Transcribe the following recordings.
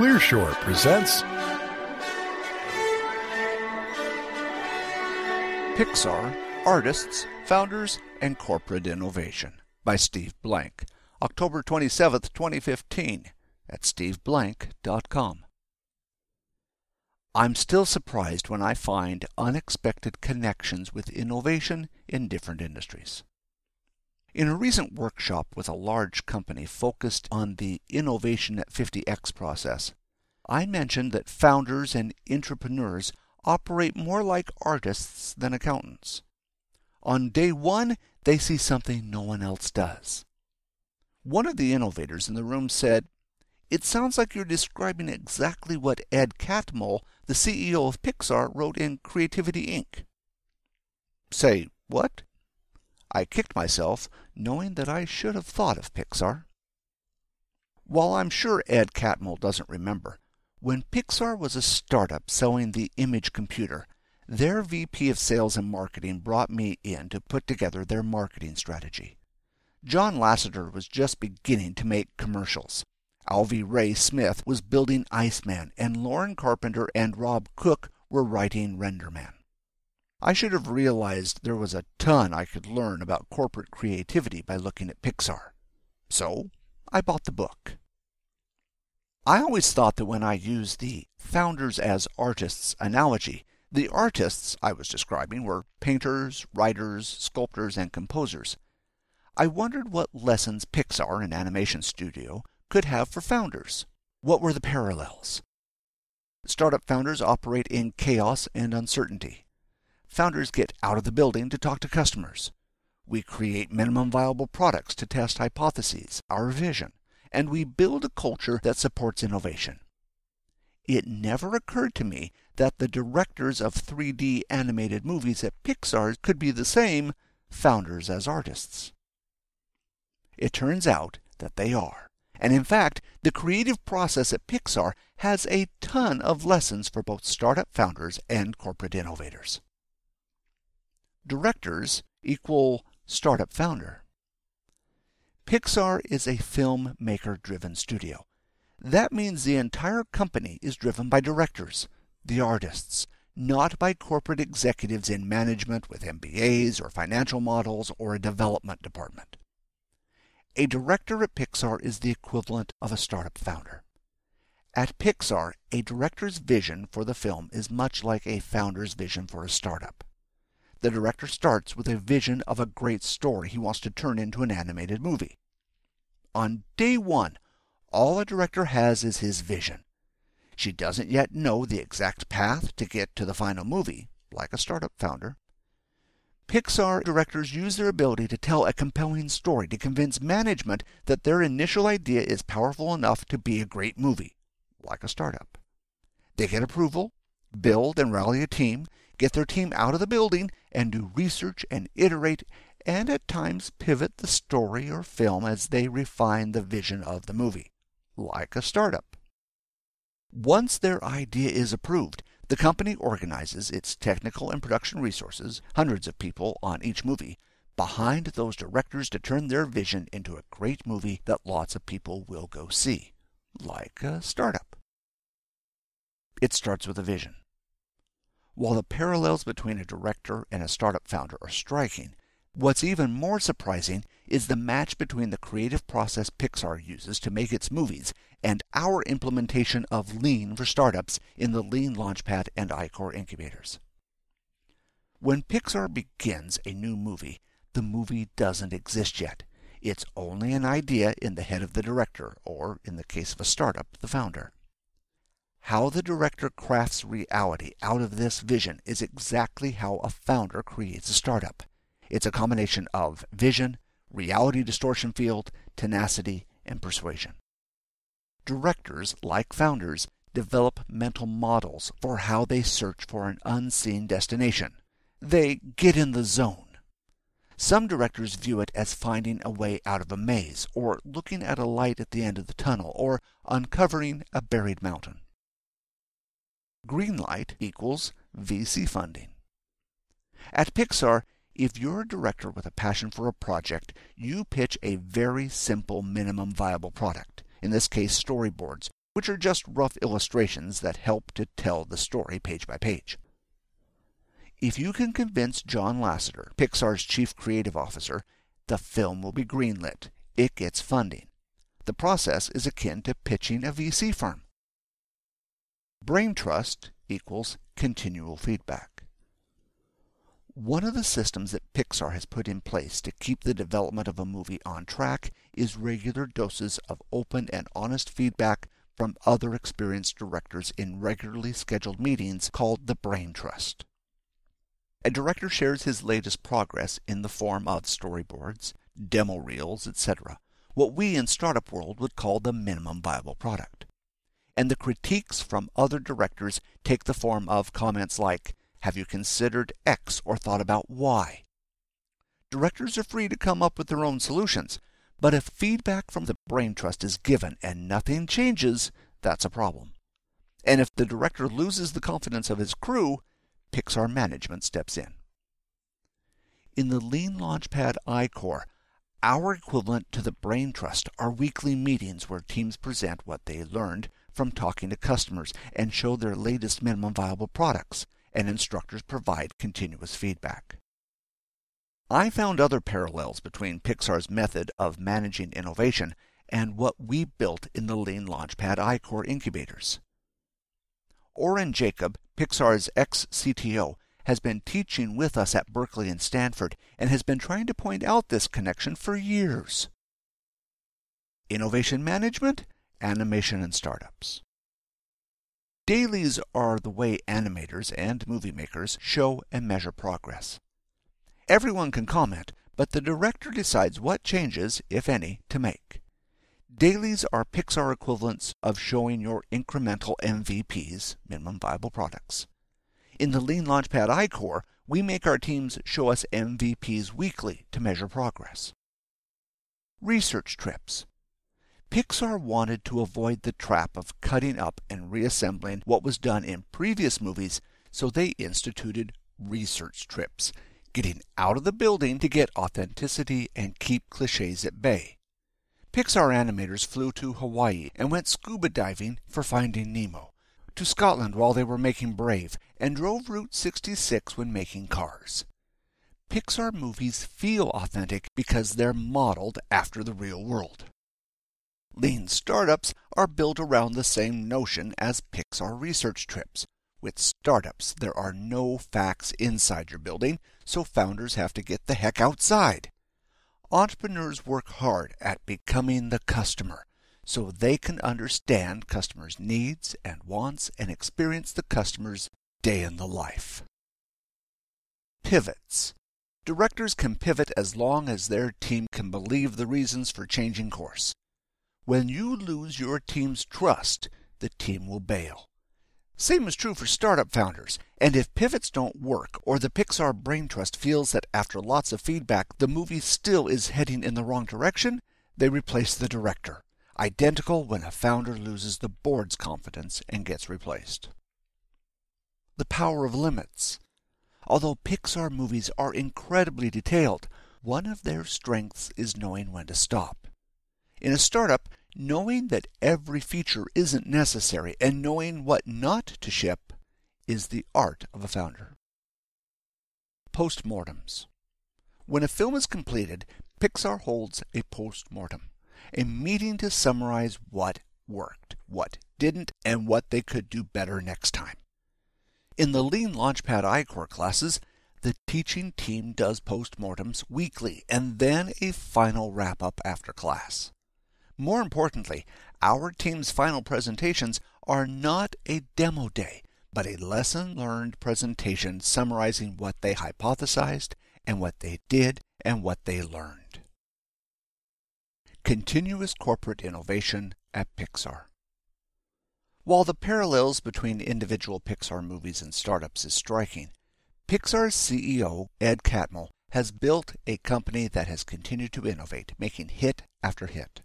Clearshore presents Pixar Artists, Founders, and Corporate Innovation by Steve Blank, October 27, 2015, at steveblank.com. I'm still surprised when I find unexpected connections with innovation in different industries. In a recent workshop with a large company focused on the Innovation at 50x process, I mentioned that founders and entrepreneurs operate more like artists than accountants. On day one, they see something no one else does. One of the innovators in the room said, It sounds like you're describing exactly what Ed Catmull, the CEO of Pixar, wrote in Creativity Inc. Say, what? I kicked myself, knowing that I should have thought of Pixar. While I'm sure Ed Catmull doesn't remember, when Pixar was a startup selling the image computer, their VP of Sales and Marketing brought me in to put together their marketing strategy. John Lasseter was just beginning to make commercials. Alvy Ray Smith was building Iceman, and Loren Carpenter and Rob Cook were writing Renderman. I should have realized there was a ton I could learn about corporate creativity by looking at Pixar. So, I bought the book. I always thought that when I used the founders as artists analogy, the artists I was describing were painters, writers, sculptors, and composers. I wondered what lessons Pixar, an animation studio, could have for founders. What were the parallels? Startup founders operate in chaos and uncertainty. Founders get out of the building to talk to customers. We create minimum viable products to test hypotheses, our vision, and we build a culture that supports innovation. It never occurred to me that the directors of 3D animated movies at Pixar could be the same founders as artists. It turns out that they are. And in fact, the creative process at Pixar has a ton of lessons for both startup founders and corporate innovators directors equal startup founder. Pixar is a filmmaker driven studio. That means the entire company is driven by directors, the artists, not by corporate executives in management with MBAs or financial models or a development department. A director at Pixar is the equivalent of a startup founder. At Pixar, a director's vision for the film is much like a founder's vision for a startup the director starts with a vision of a great story he wants to turn into an animated movie. On day one, all a director has is his vision. She doesn't yet know the exact path to get to the final movie, like a startup founder. Pixar directors use their ability to tell a compelling story to convince management that their initial idea is powerful enough to be a great movie, like a startup. They get approval, build and rally a team, get their team out of the building, and do research and iterate and at times pivot the story or film as they refine the vision of the movie, like a startup. Once their idea is approved, the company organizes its technical and production resources, hundreds of people on each movie, behind those directors to turn their vision into a great movie that lots of people will go see, like a startup. It starts with a vision. While the parallels between a director and a startup founder are striking, what's even more surprising is the match between the creative process Pixar uses to make its movies and our implementation of Lean for startups in the Lean Launchpad and I-Corps incubators. When Pixar begins a new movie, the movie doesn't exist yet. It's only an idea in the head of the director, or in the case of a startup, the founder. How the director crafts reality out of this vision is exactly how a founder creates a startup. It's a combination of vision, reality distortion field, tenacity, and persuasion. Directors, like founders, develop mental models for how they search for an unseen destination. They get in the zone. Some directors view it as finding a way out of a maze, or looking at a light at the end of the tunnel, or uncovering a buried mountain. Greenlight equals VC funding. At Pixar, if you're a director with a passion for a project, you pitch a very simple minimum viable product, in this case storyboards, which are just rough illustrations that help to tell the story page by page. If you can convince John Lasseter, Pixar's chief creative officer, the film will be greenlit. It gets funding. The process is akin to pitching a VC firm. Brain trust equals continual feedback. One of the systems that Pixar has put in place to keep the development of a movie on track is regular doses of open and honest feedback from other experienced directors in regularly scheduled meetings called the Brain Trust. A director shares his latest progress in the form of storyboards, demo reels, etc., what we in startup world would call the minimum viable product. And the critiques from other directors take the form of comments like, have you considered X or thought about Y? Directors are free to come up with their own solutions, but if feedback from the brain trust is given and nothing changes, that's a problem. And if the director loses the confidence of his crew, Pixar management steps in. In the Lean Launchpad I-Corps, our equivalent to the Brain Trust are weekly meetings where teams present what they learned from talking to customers and show their latest minimum viable products, and instructors provide continuous feedback. I found other parallels between Pixar's method of managing innovation and what we built in the Lean Launchpad I-Corps incubators. Oren Jacob, Pixar's ex-CTO, has been teaching with us at Berkeley and Stanford and has been trying to point out this connection for years. Innovation management, animation and startups. Dailies are the way animators and movie makers show and measure progress. Everyone can comment, but the director decides what changes, if any, to make. Dailies are Pixar equivalents of showing your incremental MVPs, minimum viable products. In the Lean Launchpad I-Corps, we make our teams show us MVPs weekly to measure progress. Research trips. Pixar wanted to avoid the trap of cutting up and reassembling what was done in previous movies, so they instituted research trips, getting out of the building to get authenticity and keep cliches at bay. Pixar animators flew to Hawaii and went scuba diving for Finding Nemo, to Scotland while they were making Brave, and drove Route 66 when making Cars. Pixar movies feel authentic because they're modeled after the real world. Lean startups are built around the same notion as Pixar research trips. With startups, there are no facts inside your building, so founders have to get the heck outside. Entrepreneurs work hard at becoming the customer so they can understand customers' needs and wants and experience the customer's day in the life. Pivots. Directors can pivot as long as their team can believe the reasons for changing course. When you lose your team's trust, the team will bail. Same is true for startup founders. And if pivots don't work, or the Pixar Brain Trust feels that after lots of feedback the movie still is heading in the wrong direction, they replace the director. Identical when a founder loses the board's confidence and gets replaced. The power of limits. Although Pixar movies are incredibly detailed, one of their strengths is knowing when to stop. In a startup, knowing that every feature isn't necessary and knowing what not to ship is the art of a founder. Postmortems. When a film is completed, Pixar holds a postmortem, a meeting to summarize what worked, what didn't, and what they could do better next time. In the Lean Launchpad I-Corps classes, the teaching team does postmortems weekly and then a final wrap up after class. More importantly, our team's final presentations are not a demo day, but a lesson learned presentation summarizing what they hypothesized and what they did and what they learned. Continuous corporate innovation at Pixar. While the parallels between individual Pixar movies and startups is striking, Pixar's CEO, Ed Catmull, has built a company that has continued to innovate, making hit after hit.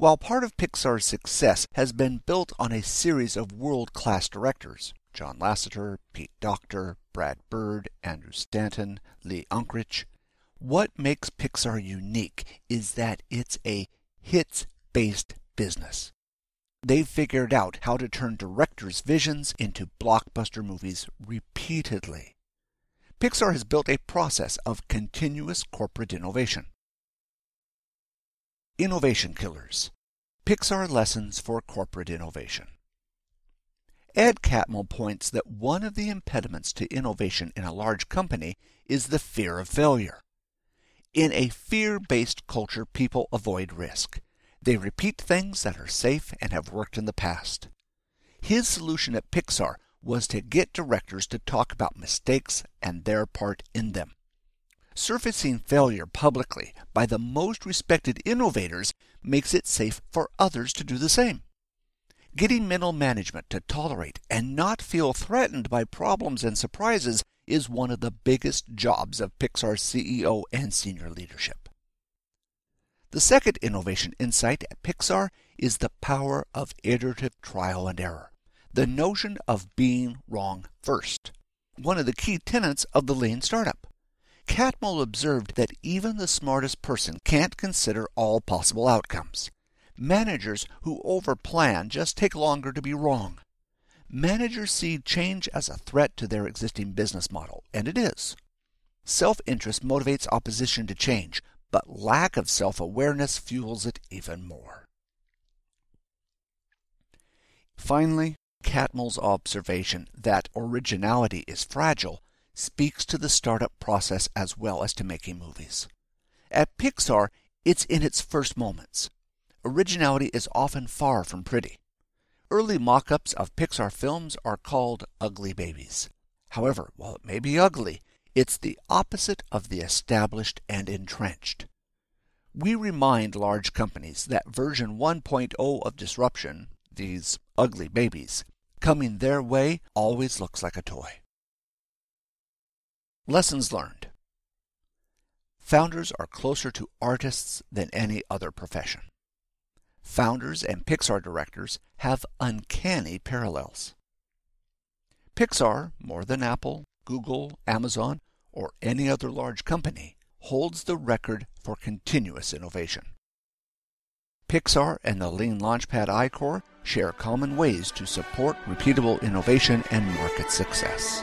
While part of Pixar's success has been built on a series of world class directors John Lasseter, Pete Docter, Brad Bird, Andrew Stanton, Lee Unkrich what makes Pixar unique is that it's a hits based business. They've figured out how to turn directors' visions into blockbuster movies repeatedly. Pixar has built a process of continuous corporate innovation. Innovation Killers Pixar Lessons for Corporate Innovation. Ed Catmull points that one of the impediments to innovation in a large company is the fear of failure. In a fear based culture, people avoid risk. They repeat things that are safe and have worked in the past. His solution at Pixar was to get directors to talk about mistakes and their part in them. Surfacing failure publicly by the most respected innovators makes it safe for others to do the same. Getting mental management to tolerate and not feel threatened by problems and surprises is one of the biggest jobs of Pixar's CEO and senior leadership. The second innovation insight at Pixar is the power of iterative trial and error, the notion of being wrong first, one of the key tenets of the lean startup. Catmull observed that even the smartest person can't consider all possible outcomes. Managers who overplan just take longer to be wrong. Managers see change as a threat to their existing business model, and it is. Self interest motivates opposition to change, but lack of self awareness fuels it even more. Finally, Catmull's observation that originality is fragile speaks to the startup process as well as to making movies. At Pixar, it's in its first moments. Originality is often far from pretty. Early mock ups of Pixar films are called ugly babies. However, while it may be ugly, it's the opposite of the established and entrenched. We remind large companies that version 1.0 of disruption, these ugly babies, coming their way always looks like a toy. Lessons learned Founders are closer to artists than any other profession. Founders and Pixar directors have uncanny parallels. Pixar, more than Apple, Google, Amazon, or any other large company, holds the record for continuous innovation. Pixar and the Lean Launchpad I-Corps share common ways to support repeatable innovation and market success.